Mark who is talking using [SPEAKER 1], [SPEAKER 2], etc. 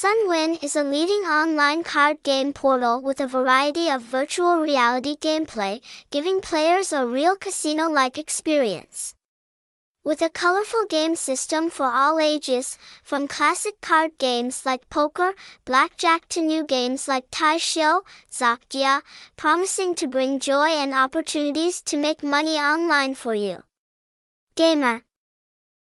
[SPEAKER 1] Sunwin is a leading online card game portal with a variety of virtual reality gameplay, giving players a real casino-like experience. With a colorful game system for all ages, from classic card games like poker, blackjack to new games like Tài Xỉu, Zokjia, promising to bring joy and opportunities to make money online for you. Gamer